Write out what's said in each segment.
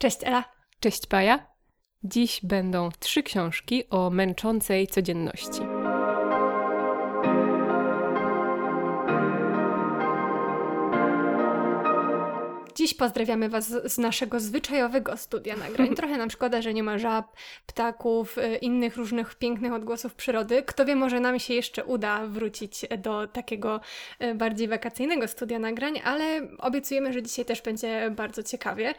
Cześć Ela. Cześć Paja. Dziś będą trzy książki o męczącej codzienności. Dziś pozdrawiamy Was z naszego zwyczajowego studia nagrań. Trochę nam szkoda, że nie ma żab, ptaków, y, innych różnych pięknych odgłosów przyrody. Kto wie, może nam się jeszcze uda wrócić do takiego y, bardziej wakacyjnego studia nagrań, ale obiecujemy, że dzisiaj też będzie bardzo ciekawie.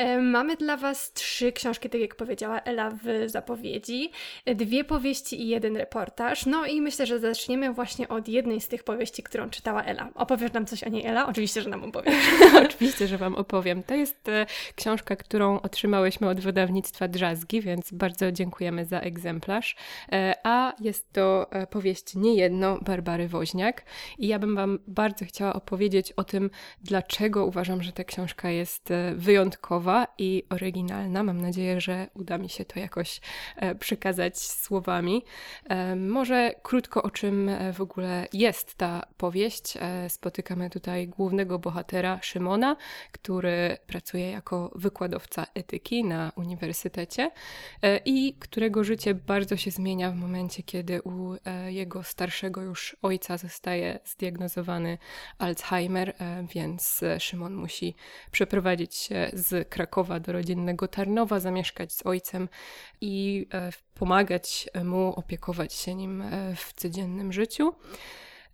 Y, mamy dla Was trzy książki, tak jak powiedziała Ela w zapowiedzi, dwie powieści i jeden reportaż. No i myślę, że zaczniemy właśnie od jednej z tych powieści, którą czytała Ela. Opowiesz nam coś o niej, Ela? Oczywiście, że nam opowiesz. Oczywiście, że Wam opowiem. To jest e, książka, którą otrzymałyśmy od wydawnictwa Drzazgi, więc bardzo dziękujemy za egzemplarz. E, a jest to e, powieść niejedno Barbary Woźniak. I ja bym Wam bardzo chciała opowiedzieć o tym, dlaczego uważam, że ta książka jest wyjątkowa i oryginalna. Mam nadzieję, że uda mi się to jakoś przekazać słowami. Może krótko o czym w ogóle jest ta powieść. Spotykamy tutaj głównego bohatera Szymona, który pracuje jako wykładowca etyki na uniwersytecie e, i którego życie bardzo się zmienia w momencie, kiedy u e, jego starszego już ojca zostaje zdiagnozowany Alzheimer, e, więc Szymon musi przeprowadzić się z Krakowa do rodzinnego Tarnowa, zamieszkać z ojcem i pomagać mu, opiekować się nim w codziennym życiu.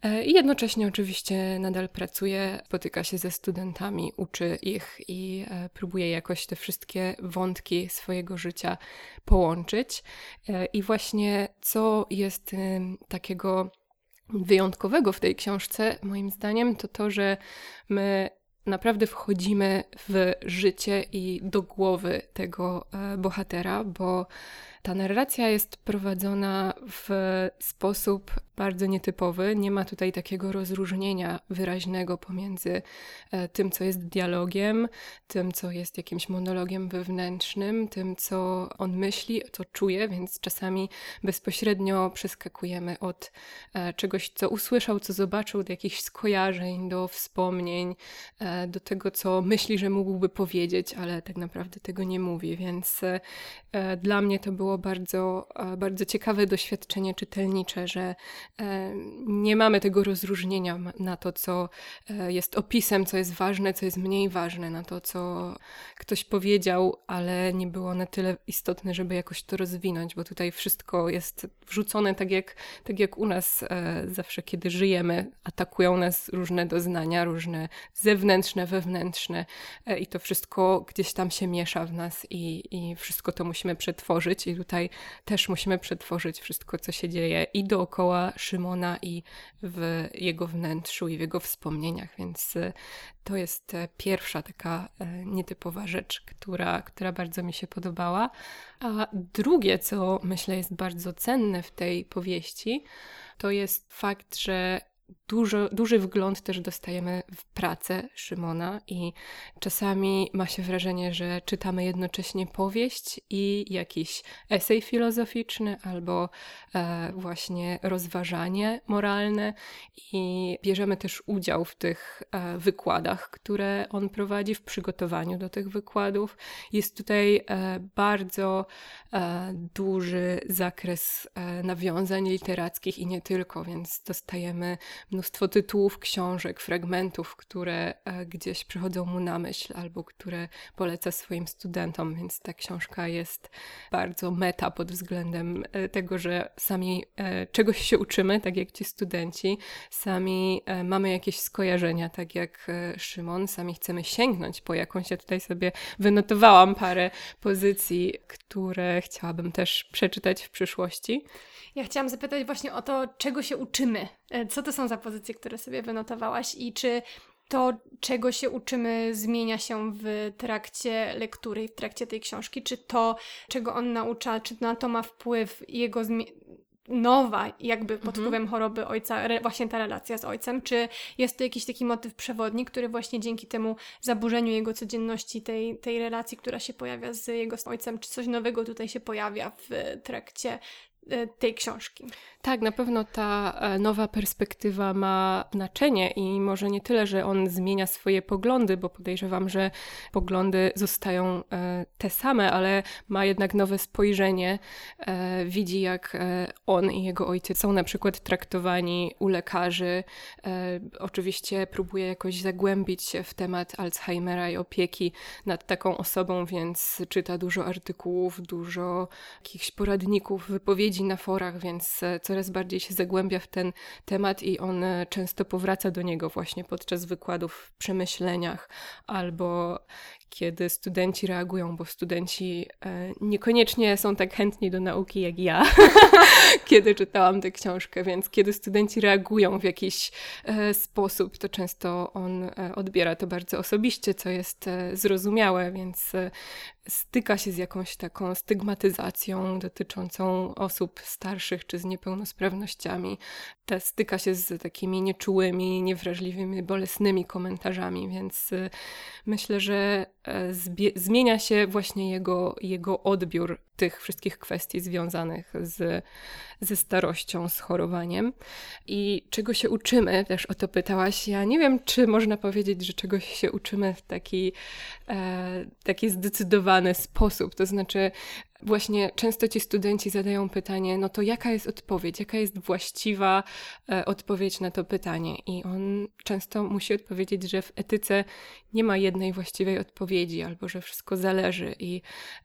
E, I jednocześnie oczywiście nadal pracuje, spotyka się ze studentami, uczy ich i e, próbuje jakoś te wszystkie wątki swojego życia połączyć. E, I właśnie co jest takiego wyjątkowego w tej książce, moim zdaniem, to to, że my naprawdę wchodzimy w życie i do głowy tego bohatera, bo ta narracja jest prowadzona w sposób bardzo nietypowy. Nie ma tutaj takiego rozróżnienia wyraźnego pomiędzy e, tym, co jest dialogiem, tym, co jest jakimś monologiem wewnętrznym, tym, co on myśli, co czuje, więc czasami bezpośrednio przeskakujemy od e, czegoś, co usłyszał, co zobaczył, do jakichś skojarzeń, do wspomnień, e, do tego, co myśli, że mógłby powiedzieć, ale tak naprawdę tego nie mówi. Więc dla mnie to było było bardzo, e, bardzo ciekawe doświadczenie czytelnicze, że e, nie mamy tego rozróżnienia na to, co e, jest opisem, co jest ważne, co jest mniej ważne, na to, co ktoś powiedział, ale nie było na tyle istotne, żeby jakoś to rozwinąć, bo tutaj wszystko jest wrzucone tak jak, tak jak u nas zawsze, kiedy żyjemy, atakują nas różne doznania, różne zewnętrzne, wewnętrzne i to wszystko gdzieś tam się miesza w nas i, i wszystko to musimy przetworzyć i tutaj też musimy przetworzyć wszystko, co się dzieje i dookoła Szymona, i w jego wnętrzu, i w jego wspomnieniach, więc e, to jest e, pierwsza taka e, nietypowa rzecz, która, która bardzo mi się podobała. A drugie, co myślę jest bardzo cenne w tej powieści, to jest fakt, że dużo, duży wgląd też dostajemy w pracę Szymona i czasami ma się wrażenie, że czytamy jednocześnie powieść i jakiś esej filozoficzny albo e, właśnie rozważanie moralne i bierzemy też udział w tych e, wykładach, które on prowadzi, w przygotowaniu do tych wykładów. Jest tutaj e, bardzo e, duży zakres e, nawiązań literackich i nie tylko, więc dostajemy mnóstwo tytułów książek, fragmentów, które e, gdzieś przychodzą mu na myśl albo które poleca swoim studentom, więc ta książka jest bardzo meta pod względem e, tego, że sami e, czegoś się uczymy, tak jak ci studenci, sami mamy jakieś skojarzenia, tak jak Szymon, sami chcemy sięgnąć po jakąś. Ja tutaj sobie wynotowałam parę pozycji, które chciałabym też przeczytać w przyszłości. Ja chciałam zapytać właśnie o to, czego się uczymy. E, co to są za pozycje, które sobie wynotowałaś i czy to, czego się uczymy, zmienia się w trakcie lektury i w trakcie tej książki? Czy to, czego on naucza, czy na to ma wpływ jego nowa jakby pod mhm. wpływem choroby ojca, właśnie ta relacja z ojcem, czy jest to jakiś taki motyw przewodni, który właśnie dzięki temu zaburzeniu jego codzienności, tej, tej relacji, która się pojawia z jego ojcem, czy coś nowego tutaj się pojawia w trakcie tej książki. Tak, na pewno ta e, nowa perspektywa ma znaczenie i może nie tyle, że on zmienia swoje poglądy, bo podejrzewam, że poglądy zostają e, te same, ale ma jednak nowe spojrzenie. E, widzi, jak on i jego ojciec są na przykład traktowani u lekarzy. Oczywiście próbuje jakoś zagłębić się w temat Alzheimera i opieki nad taką osobą, więc czyta dużo artykułów, dużo jakichś poradników, wypowiedzi na forach, więc coraz bardziej się zagłębia w ten temat i on e, często powraca do niego właśnie podczas wykładów w przemyśleniach albo kiedy studenci reagują, bo studenci e, niekoniecznie są tak chętni do nauki jak ja, kiedy czytałam tę książkę, więc kiedy studenci reagują w jakiś e, sposób, to często on odbiera to bardzo osobiście, co jest zrozumiałe, więc styka się z jakąś taką stygmatyzacją dotyczącą osób starszych czy z niepełnosprawnościami. Styka się z takimi nieczułymi, niewrażliwymi, bolesnymi komentarzami, więc myślę, że e, zmienia się właśnie jego, jego odbiór tych wszystkich kwestii związanych z, ze starością, z chorowaniem. I czego się uczymy, też o to pytałaś. Ja nie wiem, czy można powiedzieć, że czegoś się uczymy w taki, e, taki zdecydowany sposób. To znaczy, właśnie często ci studenci zadają pytanie, no to jaka jest odpowiedź, jaka jest właściwa e, odpowiedź na to pytanie? I on często musi odpowiedzieć, że w etyce nie ma jednej właściwej odpowiedzi, albo że wszystko zależy. I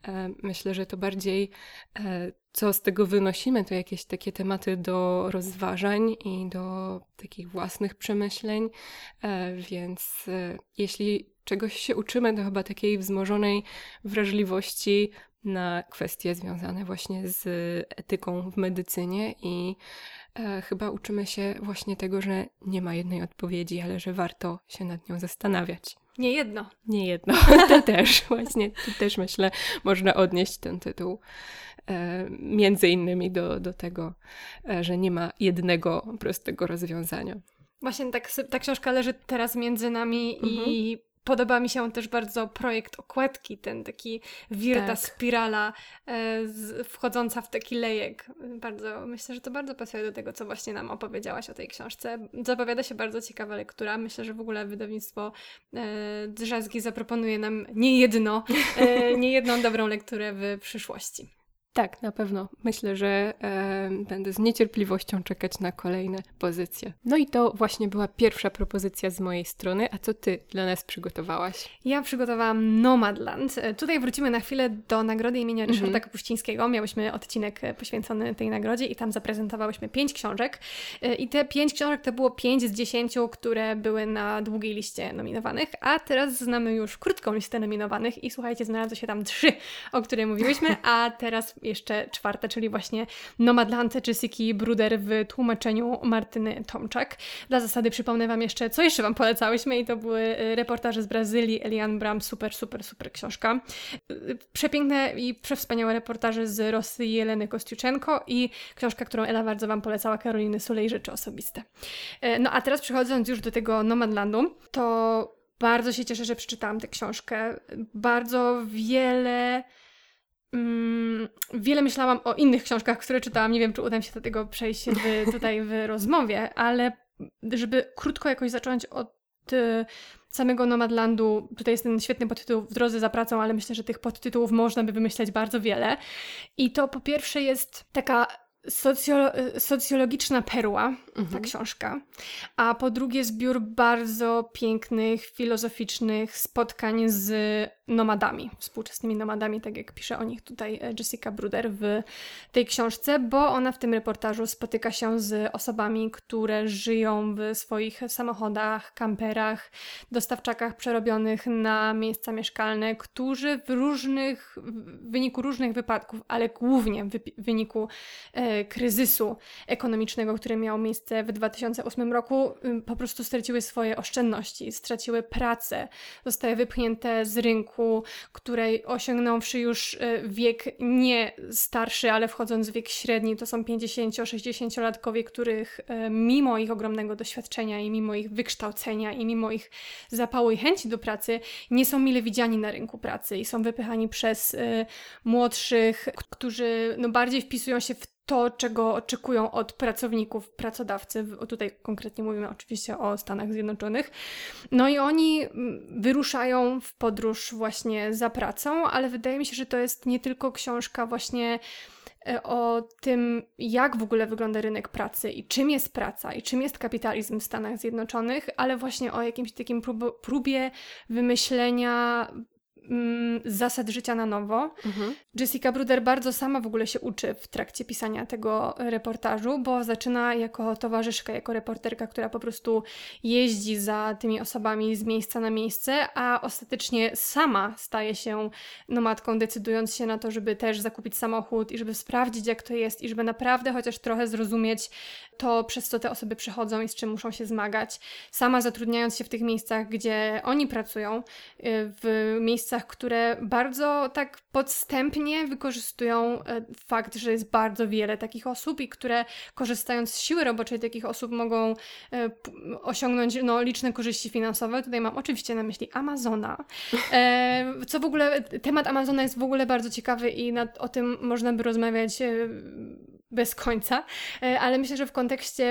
e, myślę, że to bardziej e, co z tego wynosimy, to jakieś takie tematy do rozważań i do takich własnych przemyśleń. Więc jeśli czegoś się uczymy, to chyba takiej wzmożonej wrażliwości na kwestie związane właśnie z etyką w medycynie i e, chyba uczymy się właśnie tego, że nie ma jednej odpowiedzi, ale że warto się nad nią zastanawiać. Nie jedno. Nie jedno. To też właśnie, to też myślę, można odnieść ten tytuł e, między innymi do, do tego, e, że nie ma jednego prostego rozwiązania. Właśnie tak, ta książka leży teraz między nami mhm. i Podoba mi się też bardzo projekt okładki, ten taki wirta tak. spirala e, z, wchodząca w taki lejek. Bardzo, myślę, że to bardzo pasuje do tego, co właśnie nam opowiedziałaś o tej książce. Zapowiada się bardzo ciekawa lektura. Myślę, że w ogóle wydawnictwo e, Drzazgi zaproponuje nam niejedno, e, niejedną dobrą lekturę w przyszłości. Tak, na pewno. Myślę, że e, będę z niecierpliwością czekać na kolejne pozycje. No i to właśnie była pierwsza propozycja z mojej strony. A co ty dla nas przygotowałaś? Ja przygotowałam Nomadland. E, tutaj wrócimy na chwilę do nagrody imienia mhm. Ryszarda -hmm. Kapuścińskiego. Miałyśmy odcinek e, poświęcony tej nagrodzie i tam zaprezentowałyśmy pięć książek. E, I te pięć książek to było pięć z dziesięciu, które były na długiej liście nominowanych. A teraz znamy już krótką listę nominowanych i słuchajcie, znalazły się tam trzy, o której mówiłyśmy, a teraz jeszcze czwarte, czyli właśnie Nomadland Jessica Bruder w tłumaczeniu Martyny Tomczak. Dla zasady przypomnę Wam jeszcze, co jeszcze Wam polecałyśmy i to były y, reportaże z Brazylii, Elian Bram, super, super, super książka. Y, przepiękne i przewspaniałe reportaże z Rosji Jeleny Kostiuczenko i książka, którą Ela bardzo Wam polecała, Karoliny Sulej, Rzeczy Osobiste. Y, no a teraz przechodząc już do tego Nomadlandu, to bardzo się cieszę, że przeczytałam tę książkę. Bardzo wiele Mm, wiele myślałam o innych książkach, które czytałam. Nie wiem, czy uda mi się do tego przejść w, tutaj w rozmowie, ale żeby krótko jakoś zacząć od y, samego Nomadlandu, tutaj jest ten świetny podtytuł W drodze za pracą, ale myślę, że tych podtytułów można by wymyśleć bardzo wiele. I to po pierwsze jest taka socjolo socjologiczna perła, mhm. ta książka, a po drugie zbiór bardzo pięknych, filozoficznych spotkań z nomadami, współczesnymi nomadami, tak jak pisze o nich tutaj e, Jessica Bruder w tej książce, bo ona w tym reportażu spotyka się z osobami, które żyją w swoich samochodach, kamperach, dostawczakach przerobionych na miejsca mieszkalne, którzy w różnych, w wyniku różnych wypadków, ale głównie w wyniku e, kryzysu ekonomicznego, który miał miejsce w 2008 roku, po prostu straciły swoje oszczędności, straciły pracę, zostały wypchnięte z rynku, której osiągnąwszy już e, wiek nie starszy, ale wchodząc w wiek średni, to są 50-60-latkowie, których e, mimo ich ogromnego doświadczenia i mimo ich wykształcenia i mimo ich zapału i chęci do pracy, nie są mile widziani na rynku pracy i są wypychani przez e, młodszych, którzy no, bardziej wpisują się w to, czego oczekują od pracowników, pracodawcy. Tutaj konkretnie mówimy oczywiście o Stanach Zjednoczonych. No i oni mm, wyruszają w podróż właśnie za pracą, ale wydaje mi się, że to jest nie tylko książka właśnie e, o tym, jak w ogóle wygląda rynek pracy i czym jest praca i czym jest kapitalizm w Stanach Zjednoczonych, ale właśnie o jakimś takim prób próbie wymyślenia zasad życia na nowo. Mhm. Jessica Bruder bardzo sama w ogóle się uczy w trakcie pisania tego reportażu, bo zaczyna jako towarzyszka, jako reporterka, która po prostu jeździ za tymi osobami z miejsca na miejsce, a ostatecznie sama staje się nomadką, decydując się na to, żeby też zakupić samochód i żeby sprawdzić, jak to jest i żeby naprawdę chociaż trochę zrozumieć to, przez co te osoby przechodzą i z czym muszą się zmagać. Sama zatrudniając się w tych miejscach, gdzie oni pracują, y, w miejscach, które bardzo tak podstępnie wykorzystują e, fakt, że jest bardzo wiele takich osób i które korzystając z siły roboczej takich osób mogą e, osiągnąć no, liczne korzyści finansowe. Tutaj mam oczywiście na myśli Amazona. E, co w ogóle, temat Amazona jest w ogóle bardzo ciekawy i nad, o tym można by rozmawiać bez końca, e, ale myślę, że w kontekście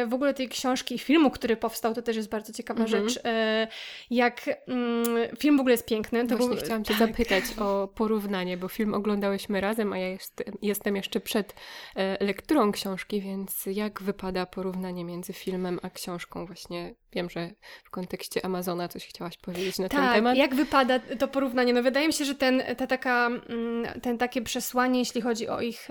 w ogóle tej książki i filmu, który powstał, to też jest bardzo ciekawa mhm. rzecz. E, jak mm, film w ogóle jest piękny. To Właśnie był, chciałam Cię tak. zapytać o porównanie, bo film oglądałyśmy razem, a ja jest, jestem jeszcze przed e, lekturą książki, więc jak wypada porównanie między filmem a książką? Właśnie wiem, że w kontekście Amazona coś chciałaś powiedzieć na tak, ten temat. jak wypada to porównanie? No wydaje mi się, że ten, ta taka, mm, ten takie przesłanie, jeśli chodzi o ich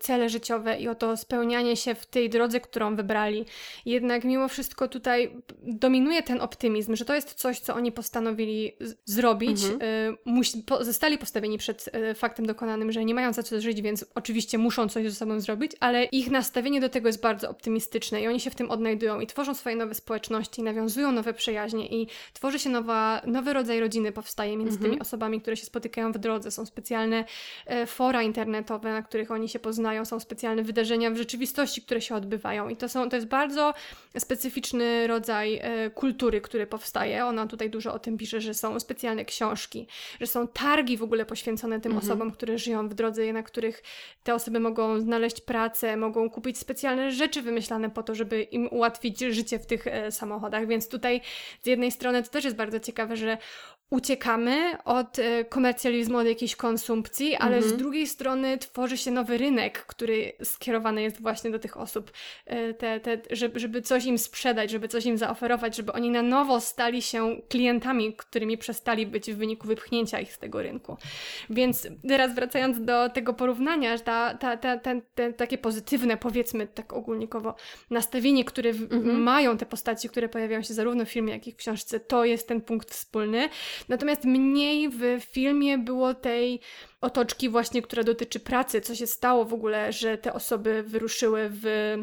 cele życiowe i o to spełnianie się w tej drodze, którą wybrali. Jednak mimo wszystko tutaj dominuje ten optymizm, że to jest coś, co oni postanowili zrobić. Mhm. Y, po, zostali postawieni przed y, faktem dokonanym, że nie mają za co żyć, więc oczywiście muszą coś ze sobą zrobić, ale ich nastawienie do tego jest bardzo optymistyczne i oni się w tym odnajdują i tworzą swoje nowe społeczności, nawiązują nowe przyjaźnie i tworzy się nowa, nowy rodzaj rodziny powstaje między mhm. tymi osobami, które się spotykają w drodze. Są specjalne e, fora internetowe, na których oni się poznają, są specjalne wydarzenia w rzeczywistości, które się odbywają. I to, są, to jest bardzo specyficzny rodzaj e, kultury, który powstaje. Ona tutaj dużo o tym pisze, że są specjalne książki, że są targi w ogóle poświęcone tym mhm. osobom, które żyją w drodze, na których te osoby mogą znaleźć pracę, mogą kupić specjalne rzeczy wymyślane po to, żeby im ułatwić życie w tych e, samochodach. Więc tutaj z jednej strony to też jest bardzo ciekawe, że uciekamy od e, komercjalizmu, od jakiejś konsumpcji, ale -hmm. z mhm. drugiej strony tworzy się nowy rynek, który skierowany jest właśnie do tych osób, e, te, te, żeby, żeby coś im sprzedać, żeby coś im zaoferować, żeby oni na nowo stali się klientami, którymi przestali być w wyniku wypchnięcia ich z tego rynku. Więc teraz wracając do tego porównania, ta, ta, ta, ta, te, takie pozytywne, powiedzmy tak ogólnikowo, nastawienie, które -hmm. mają te postaci, które pojawiają się zarówno w filmie, jak i w książce, to jest ten punkt wspólny. Natomiast mniej w filmie było tej otoczki właśnie, która dotyczy pracy, co się stało w ogóle, że te osoby wyruszyły w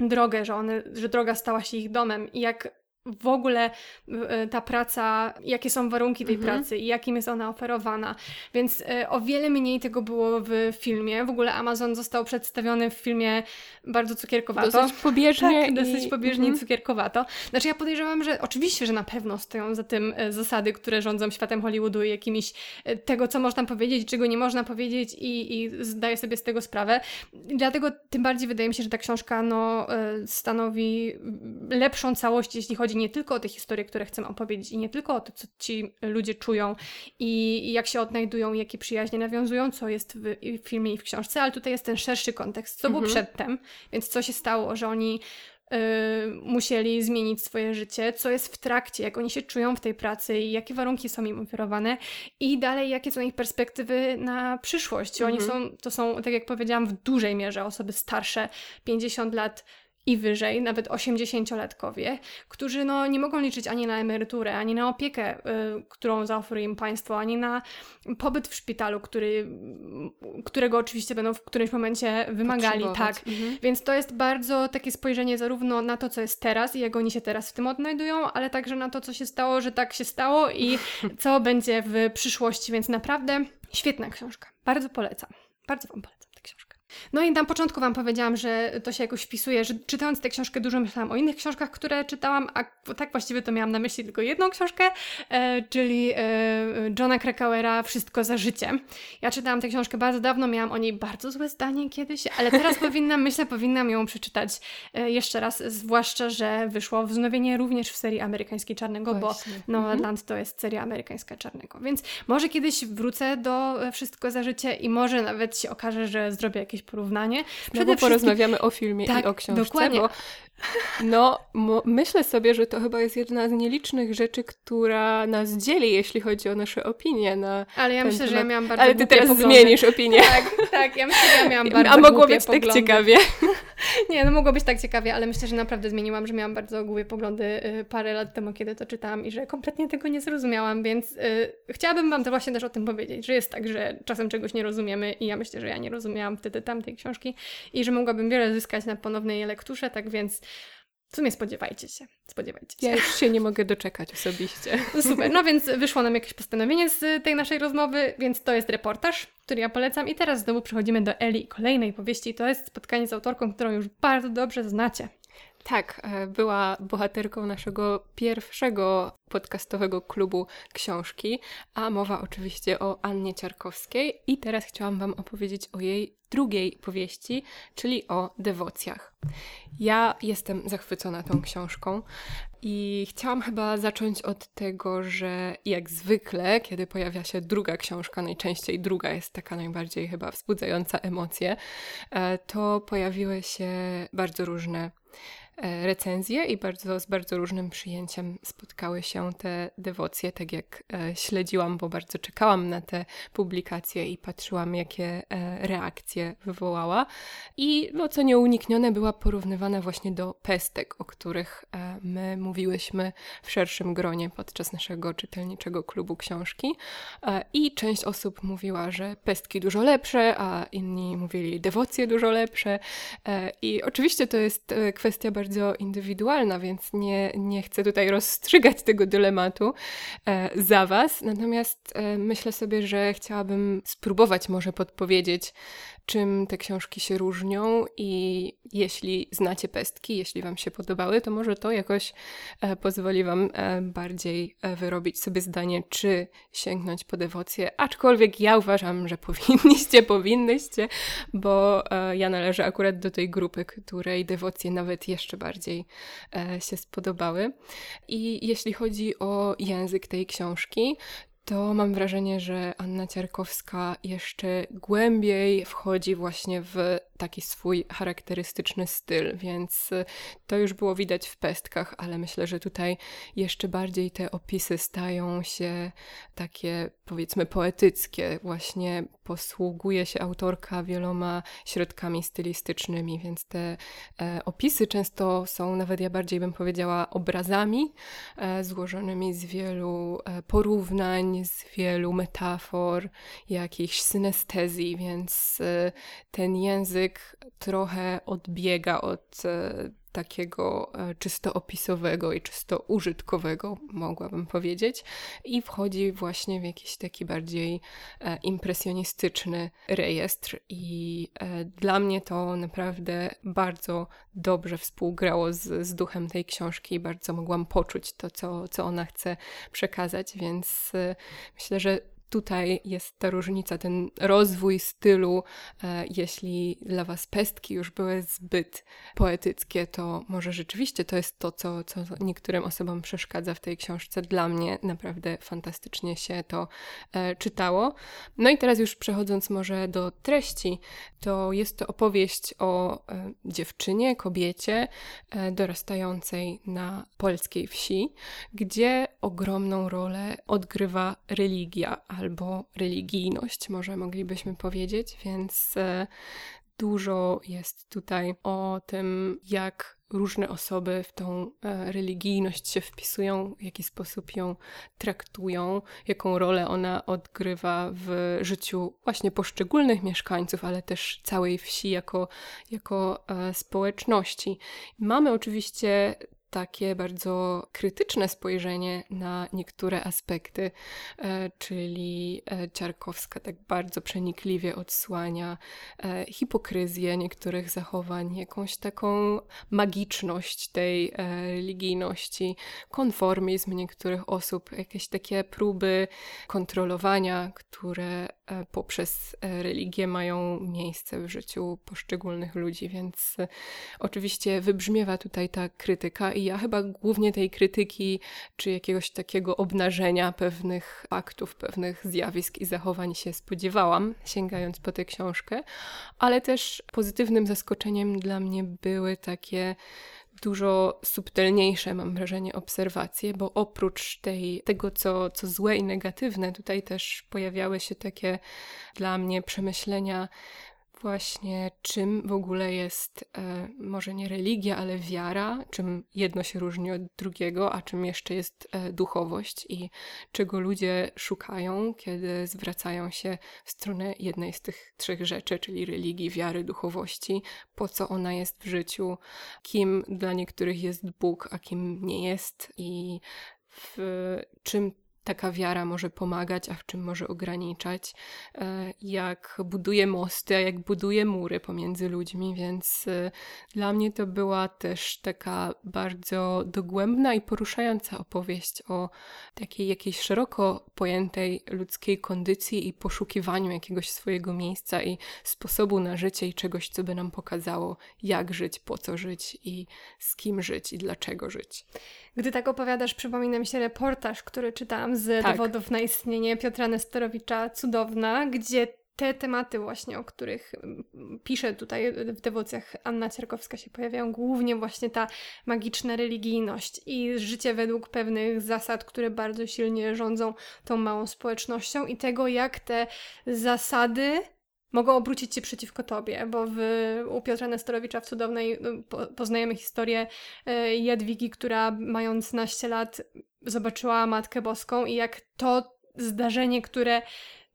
drogę, że, one, że droga stała się ich domem. I jak w ogóle e, ta praca, jakie są warunki tej mhm. pracy i jakim jest ona oferowana. Więc e, o wiele mniej tego było w filmie. W ogóle Amazon został przedstawiony w filmie bardzo cukierkowato. Dosyć pobieżnie. tak, i... dosyć pobieżnie mhm. cukierkowato. Znaczy ja podejrzewam, że oczywiście, że na pewno stoją za tym e, zasady, które rządzą światem Hollywoodu i jakimiś tego, co można powiedzieć, czego nie można powiedzieć i, i zdaję sobie z tego sprawę. Dlatego tym bardziej wydaje mi się, że ta książka no, stanowi lepszą całość, jeśli chodzi nie tylko o te historie, które chcę opowiedzieć i nie tylko o to, co ci ludzie czują i, jak się odnajdują, jakie przyjaźnie nawiązują, co jest w, w filmie i w książce, ale tutaj jest ten szerszy kontekst, co mhm. było przedtem, więc co się stało, że oni Yy, musieli zmienić swoje życie, co jest w trakcie, jak oni się czują w tej pracy i jakie warunki są im oferowane i dalej jakie są ich perspektywy na przyszłość. Oni mhm. są, to są, tak jak powiedziałam, w dużej mierze osoby starsze, 50 lat, i wyżej, nawet 80-latkowie, którzy no, nie mogą liczyć ani na emeryturę, ani na opiekę, y, którą zaoferuje im państwo, ani na pobyt w szpitalu, który, którego oczywiście będą w którymś momencie wymagali. Tak. Mhm. Więc to jest bardzo takie spojrzenie zarówno na to, co jest teraz i jak oni się teraz w tym odnajdują, ale także na to, co się stało, że tak się stało i co będzie w przyszłości. Więc naprawdę świetna książka. Bardzo polecam. Bardzo Wam polecam. No i na początku Wam powiedziałam, że to się jakoś wpisuje, że czytając tę książkę dużo myślałam o innych książkach, które czytałam, a tak właściwie to miałam na myśli tylko jedną książkę, e, czyli e, Johna Krakauera Wszystko za życie. Ja czytałam tę książkę bardzo dawno, miałam o niej bardzo złe zdanie kiedyś, ale teraz powinnam, myślę, powinnam ją przeczytać e, jeszcze raz, zwłaszcza, że wyszło wznowienie również w serii amerykańskiej Czarnego, Właśnie. bo Nomadland mhm. to jest seria amerykańska Czarnego, więc może kiedyś wrócę do e, Wszystko za życie i może nawet się okaże, że zrobię jakieś porównanie. Przede no porozmawiamy o filmie tak, i o książce, dokładnie. bo no, myślę sobie, że to chyba jest jedna z nielicznych rzeczy, która nas dzieli, jeśli chodzi o nasze opinie na Ale ja myślę, temat. że ja miałam bardzo Ale ty teraz poglądy. zmienisz opinię. Tak, tak, ja myślę, że ja miałam bardzo A mogło być poglądy. tak ciekawie. Nie, no mogło być tak ciekawie, ale myślę, że naprawdę zmieniłam, że miałam bardzo głupie poglądy y, parę lat temu, kiedy to czytałam i że kompletnie tego nie zrozumiałam, więc y, chciałabym Wam to właśnie też o tym powiedzieć, że jest tak, że czasem czegoś nie rozumiemy i ja myślę, że ja nie rozumiałam wtedy tamtej książki i że mogłabym wiele zyskać na ponownej lekturze, tak więc w sumie spodziewajcie się, spodziewajcie się. Ja już się nie mogę doczekać osobiście. Super, no więc wyszło nam jakieś postanowienie z tej naszej rozmowy, więc to jest reportaż, który ja polecam i teraz znowu przechodzimy do Eli kolejnej powieści. To jest spotkanie z autorką, którą już bardzo dobrze znacie. Tak, e, była bohaterką naszego pierwszego podcastowego klubu książki, a mowa oczywiście o Annie Ciarkowskiej i teraz chciałam Wam opowiedzieć o jej drugiej powieści, czyli o dewocjach. Ja jestem zachwycona tą książką i chciałam chyba zacząć od tego, że jak zwykle, kiedy pojawia się druga książka, najczęściej druga jest taka najbardziej chyba wzbudzająca emocje, e, to pojawiły się bardzo różne recenzje i bardzo, z bardzo różnym przyjęciem spotkały się te dewocje, tak jak e, śledziłam, bo bardzo czekałam na te publikacje i patrzyłam, jakie e, reakcje wywołała. I no, co nieuniknione, była porównywana właśnie do pestek, o których my mówiłyśmy w szerszym gronie podczas naszego czytelniczego klubu książki. I część osób mówiła, że pestki dużo lepsze, a inni mówili dewocje dużo lepsze. I oczywiście to jest kwestia bardzo bardzo indywidualna, więc nie, nie chcę tutaj rozstrzygać tego dylematu e, za Was. Natomiast e, myślę sobie, że chciałabym spróbować może podpowiedzieć, czym te książki się różnią i jeśli znacie pestki, jeśli Wam się podobały, to może to jakoś e, pozwoli Wam e, bardziej e, wyrobić sobie zdanie, czy sięgnąć po dewocję. Aczkolwiek ja uważam, że powinniście, powinnyście, bo ja należę akurat do tej grupy, której dewocje nawet jeszcze bardziej się spodobały. I jeśli chodzi o język tej książki, to mam wrażenie, że Anna Ciarkowska jeszcze głębiej wchodzi właśnie w taki swój charakterystyczny styl, więc y, to już było widać w pestkach, ale myślę, że tutaj jeszcze bardziej te opisy stają się takie powiedzmy poetyckie. Właśnie posługuje się autorka wieloma środkami stylistycznymi, więc te e, opisy często są nawet ja bardziej bym powiedziała obrazami e, złożonymi z wielu e, porównań, z wielu metafor, jakichś synestezji, więc e, ten język trochę odbiega od e, takiego e, czysto opisowego i czysto użytkowego, mogłabym powiedzieć, i wchodzi właśnie w jakiś taki bardziej e, impresjonistyczny rejestr. I dla mnie to naprawdę bardzo dobrze współgrało z, z duchem tej książki i bardzo mogłam poczuć to, co, co ona chce przekazać, więc myślę, że tutaj jest ta różnica, ten rozwój stylu. E, jeśli dla Was pestki już były zbyt poetyckie, to może rzeczywiście to jest to, co, co niektórym osobom przeszkadza w tej książce. Dla mnie naprawdę fantastycznie się to e, czytało. No i teraz już przechodząc może do treści, to jest to opowieść o e, dziewczynie, kobiecie dorastającej na polskiej wsi, gdzie ogromną rolę odgrywa religia albo religijność, może moglibyśmy powiedzieć, więc e, dużo jest tutaj o tym, jak różne osoby w tą e, religijność się wpisują, w jaki sposób ją traktują, jaką rolę ona odgrywa w życiu właśnie poszczególnych mieszkańców, ale też całej wsi jako, jako e, społeczności. Mamy oczywiście takie bardzo krytyczne spojrzenie na niektóre aspekty, e, czyli e, Ciarkowska tak bardzo przenikliwie odsłania e, hipokryzję niektórych zachowań, jakąś taką magiczność tej religijności, konformizm niektórych osób, jakieś takie próby kontrolowania, które poprzez religię mają miejsce w życiu poszczególnych ludzi, więc oczywiście wybrzmiewa tutaj ta krytyka i ja chyba głównie tej krytyki, czy jakiegoś takiego obnażenia pewnych faktów, pewnych zjawisk i zachowań się spodziewałam, sięgając po tę książkę, ale też pozytywnym zaskoczeniem dla mnie były takie dużo subtelniejsze, mam wrażenie, obserwacje, bo oprócz tej, tego, co, co złe i negatywne, tutaj też pojawiały się takie dla mnie przemyślenia właśnie czym w ogóle jest e, może nie religia, ale wiara, czym jedno się różni od drugiego, a czym jeszcze jest e, duchowość i czego ludzie szukają, kiedy zwracają się w stronę jednej z tych trzech rzeczy, czyli religii, wiary, duchowości, po co ona jest w życiu, kim dla niektórych jest Bóg, a kim nie jest i w czym taka wiara może pomagać, a w czym może ograniczać, e, jak buduje mosty, a jak buduje mury pomiędzy ludźmi, więc e, dla mnie to była też taka bardzo dogłębna i poruszająca opowieść o takiej jakiejś szeroko pojętej ludzkiej kondycji i poszukiwaniu jakiegoś swojego miejsca i sposobu na życie i czegoś, co by nam pokazało, jak żyć, po co żyć i z kim żyć i dlaczego żyć. Gdy tak opowiadasz, przypomina mi się reportaż, który czytałam z tak. dowodów na istnienie Piotra Nestorowicza Cudowna, gdzie te tematy właśnie, o których mm, pisze tutaj w dewocjach Anna Cierkowska się pojawiają, głównie właśnie ta magiczna religijność i życie według pewnych zasad, które bardzo silnie rządzą tą małą społecznością i tego, jak te zasady mogą obrócić się przeciwko tobie, bo w, u Piotra Nestorowicza w Cudownej no, po, poznajemy historię e, Jadwigi, która mając naście lat zobaczyła Matkę Boską i jak to zdarzenie, które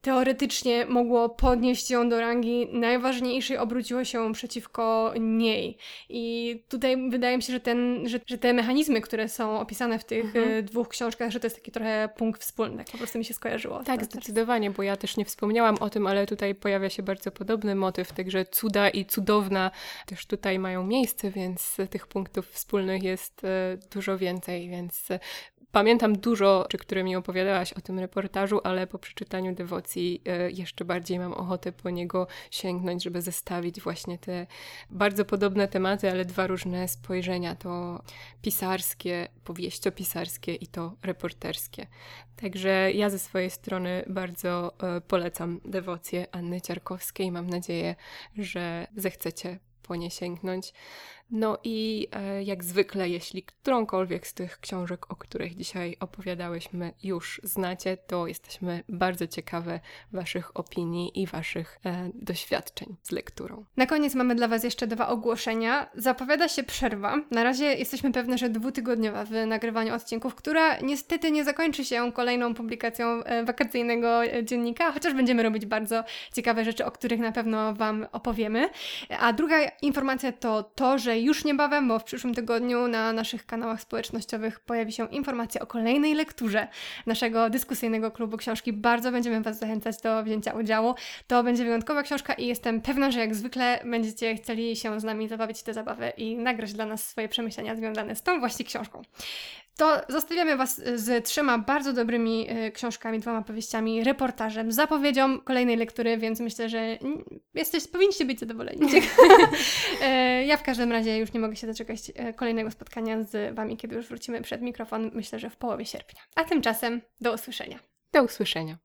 teoretycznie mogło podnieść ją do rangi najważniejszej, obróciło się przeciwko niej. I tutaj wydaje mi się, że, ten, że, że te mechanizmy, które są opisane w tych mhm. E, dwóch książkach, że to jest taki trochę punkt wspólny, tak po prostu mi się skojarzyło. Tak, zdecydowanie, bo ja też nie wspomniałam o tym, ale tutaj pojawia się bardzo podobny motyw, także cuda i cudowna też tutaj mają miejsce, więc tych punktów wspólnych jest e, dużo więcej, więc Pamiętam dużo, czy które mi opowiadałaś o tym reportażu, ale po przeczytaniu dewocji e, jeszcze bardziej mam ochotę po niego sięgnąć, żeby zestawić właśnie te bardzo podobne tematy, ale dwa różne spojrzenia. To pisarskie, powieściopisarskie i to reporterskie. Także ja ze swojej strony bardzo e, polecam dewocję Anny Ciarkowskiej. Mam nadzieję, że zechcecie po nie sięgnąć. No i e, jak zwykle, jeśli którąkolwiek z tych książek, o których dzisiaj opowiadałyśmy, już znacie, to jesteśmy bardzo ciekawe Waszych opinii i Waszych e, doświadczeń z lekturą. Na koniec mamy dla Was jeszcze dwa ogłoszenia. Zapowiada się przerwa. Na razie jesteśmy pewne, że dwutygodniowa w nagrywaniu odcinków, która niestety nie zakończy się kolejną publikacją e, wakacyjnego e, dziennika, chociaż będziemy robić bardzo ciekawe rzeczy, o których na pewno Wam opowiemy. A druga informacja to to, że już niebawem, bo w przyszłym tygodniu na naszych kanałach społecznościowych pojawi się informacja o kolejnej lekturze naszego dyskusyjnego klubu książki. Bardzo będziemy Was zachęcać do wzięcia udziału. To będzie wyjątkowa książka i jestem pewna, że jak zwykle będziecie chcieli się z nami zabawić tę zabawę i nagrać dla nas swoje przemyślenia związane z tą właśnie książką to zostawiamy Was z trzema bardzo dobrymi y, książkami, dwoma powieściami, reportażem, zapowiedzią kolejnej lektury, więc myślę, że jesteś, powinniście być zadowoleni. E, ja w każdym razie już nie mogę się doczekać e, kolejnego spotkania z Wami, kiedy już wrócimy przed mikrofon, myślę, że w połowie sierpnia. A tymczasem do usłyszenia. Do usłyszenia.